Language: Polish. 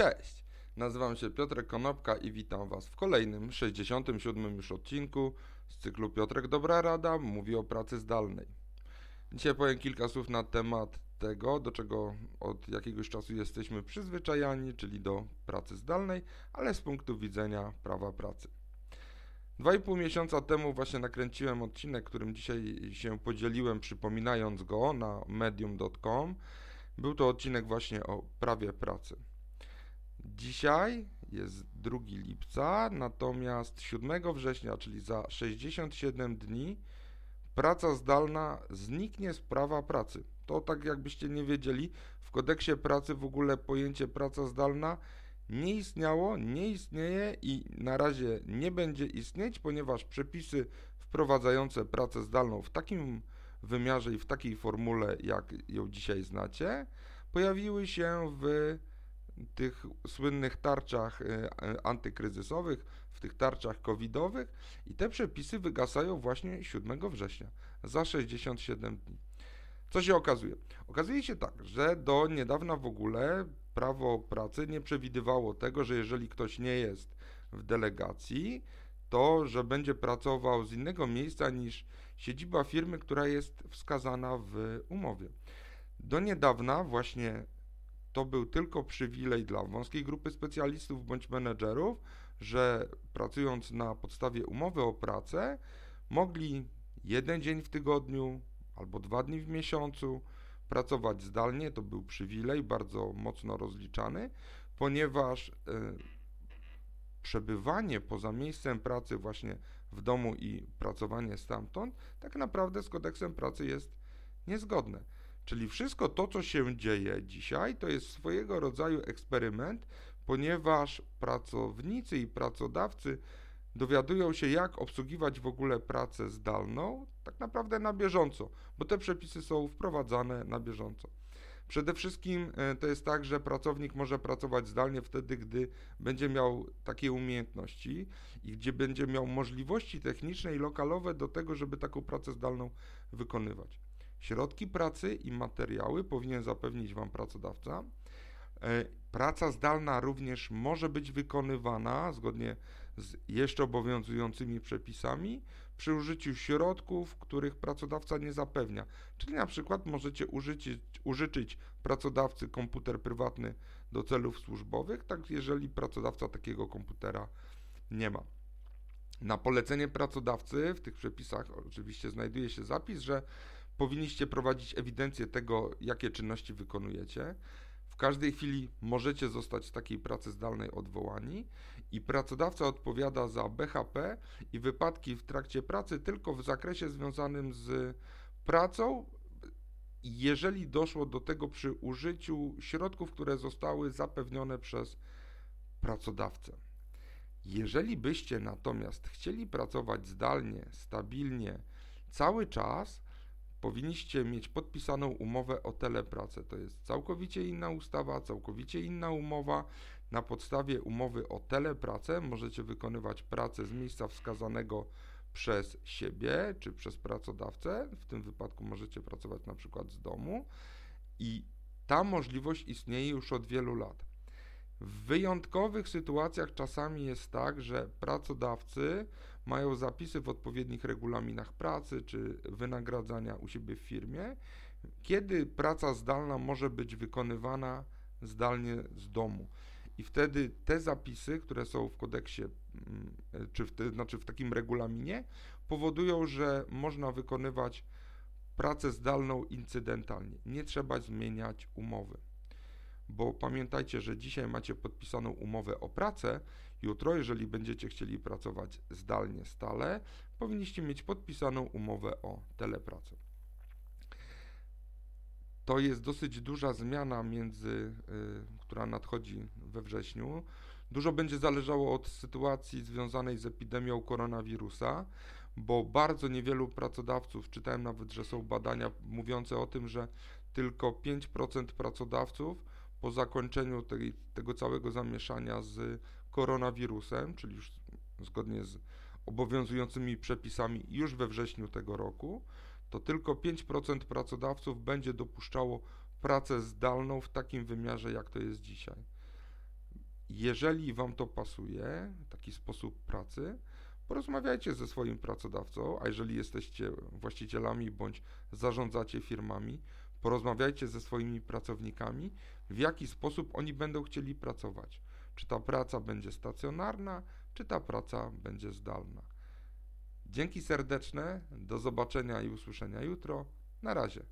Cześć, nazywam się Piotrek Konopka i witam Was w kolejnym, 67 już odcinku z cyklu Piotrek Dobra Rada mówi o pracy zdalnej. Dzisiaj powiem kilka słów na temat tego, do czego od jakiegoś czasu jesteśmy przyzwyczajani, czyli do pracy zdalnej, ale z punktu widzenia prawa pracy. Dwa i pół miesiąca temu właśnie nakręciłem odcinek, którym dzisiaj się podzieliłem, przypominając go na medium.com. Był to odcinek właśnie o prawie pracy. Dzisiaj jest 2 lipca, natomiast 7 września, czyli za 67 dni, praca zdalna zniknie z prawa pracy. To tak jakbyście nie wiedzieli, w kodeksie pracy w ogóle pojęcie praca zdalna nie istniało, nie istnieje i na razie nie będzie istnieć, ponieważ przepisy wprowadzające pracę zdalną w takim wymiarze i w takiej formule, jak ją dzisiaj znacie, pojawiły się w tych słynnych tarczach e, e, antykryzysowych, w tych tarczach covidowych i te przepisy wygasają właśnie 7 września za 67 dni. Co się okazuje? Okazuje się tak, że do niedawna w ogóle prawo pracy nie przewidywało tego, że jeżeli ktoś nie jest w delegacji, to że będzie pracował z innego miejsca niż siedziba firmy, która jest wskazana w umowie. Do niedawna właśnie to był tylko przywilej dla wąskiej grupy specjalistów bądź menedżerów, że pracując na podstawie umowy o pracę, mogli jeden dzień w tygodniu albo dwa dni w miesiącu pracować zdalnie. To był przywilej bardzo mocno rozliczany, ponieważ y, przebywanie poza miejscem pracy, właśnie w domu i pracowanie stamtąd, tak naprawdę z kodeksem pracy jest niezgodne. Czyli wszystko to, co się dzieje dzisiaj, to jest swojego rodzaju eksperyment, ponieważ pracownicy i pracodawcy dowiadują się, jak obsługiwać w ogóle pracę zdalną, tak naprawdę na bieżąco, bo te przepisy są wprowadzane na bieżąco. Przede wszystkim e, to jest tak, że pracownik może pracować zdalnie wtedy, gdy będzie miał takie umiejętności i gdzie będzie miał możliwości techniczne i lokalowe do tego, żeby taką pracę zdalną wykonywać. Środki pracy i materiały powinien zapewnić Wam pracodawca. E, praca zdalna również może być wykonywana zgodnie z jeszcze obowiązującymi przepisami przy użyciu środków, których pracodawca nie zapewnia. Czyli na przykład możecie użyczyć, użyczyć pracodawcy komputer prywatny do celów służbowych, tak jeżeli pracodawca takiego komputera nie ma. Na polecenie pracodawcy w tych przepisach oczywiście znajduje się zapis, że powinniście prowadzić ewidencję tego, jakie czynności wykonujecie. W każdej chwili możecie zostać z takiej pracy zdalnej odwołani i pracodawca odpowiada za BHP i wypadki w trakcie pracy tylko w zakresie związanym z pracą, jeżeli doszło do tego przy użyciu środków, które zostały zapewnione przez pracodawcę. Jeżeli byście natomiast chcieli pracować zdalnie, stabilnie, cały czas, powinniście mieć podpisaną umowę o telepracę. To jest całkowicie inna ustawa, całkowicie inna umowa. Na podstawie umowy o telepracę możecie wykonywać pracę z miejsca wskazanego przez siebie czy przez pracodawcę. W tym wypadku możecie pracować na przykład z domu i ta możliwość istnieje już od wielu lat. W wyjątkowych sytuacjach czasami jest tak, że pracodawcy mają zapisy w odpowiednich regulaminach pracy czy wynagradzania u siebie w firmie, kiedy praca zdalna może być wykonywana zdalnie z domu. I wtedy te zapisy, które są w kodeksie, mm, czy w, te, znaczy w takim regulaminie, powodują, że można wykonywać pracę zdalną incydentalnie. Nie trzeba zmieniać umowy bo pamiętajcie, że dzisiaj macie podpisaną umowę o pracę, jutro, jeżeli będziecie chcieli pracować zdalnie stale, powinniście mieć podpisaną umowę o telepracę. To jest dosyć duża zmiana między, y, która nadchodzi we wrześniu. Dużo będzie zależało od sytuacji związanej z epidemią koronawirusa, bo bardzo niewielu pracodawców, czytałem nawet, że są badania mówiące o tym, że tylko 5% pracodawców po zakończeniu tej, tego całego zamieszania z koronawirusem, czyli już zgodnie z obowiązującymi przepisami już we wrześniu tego roku, to tylko 5% pracodawców będzie dopuszczało pracę zdalną w takim wymiarze, jak to jest dzisiaj. jeżeli Wam to pasuje, taki sposób pracy, porozmawiajcie ze swoim pracodawcą, a jeżeli jesteście właścicielami bądź zarządzacie firmami, porozmawiajcie ze swoimi pracownikami, w jaki sposób oni będą chcieli pracować. Czy ta praca będzie stacjonarna, czy ta praca będzie zdalna. Dzięki serdeczne, do zobaczenia i usłyszenia jutro. Na razie.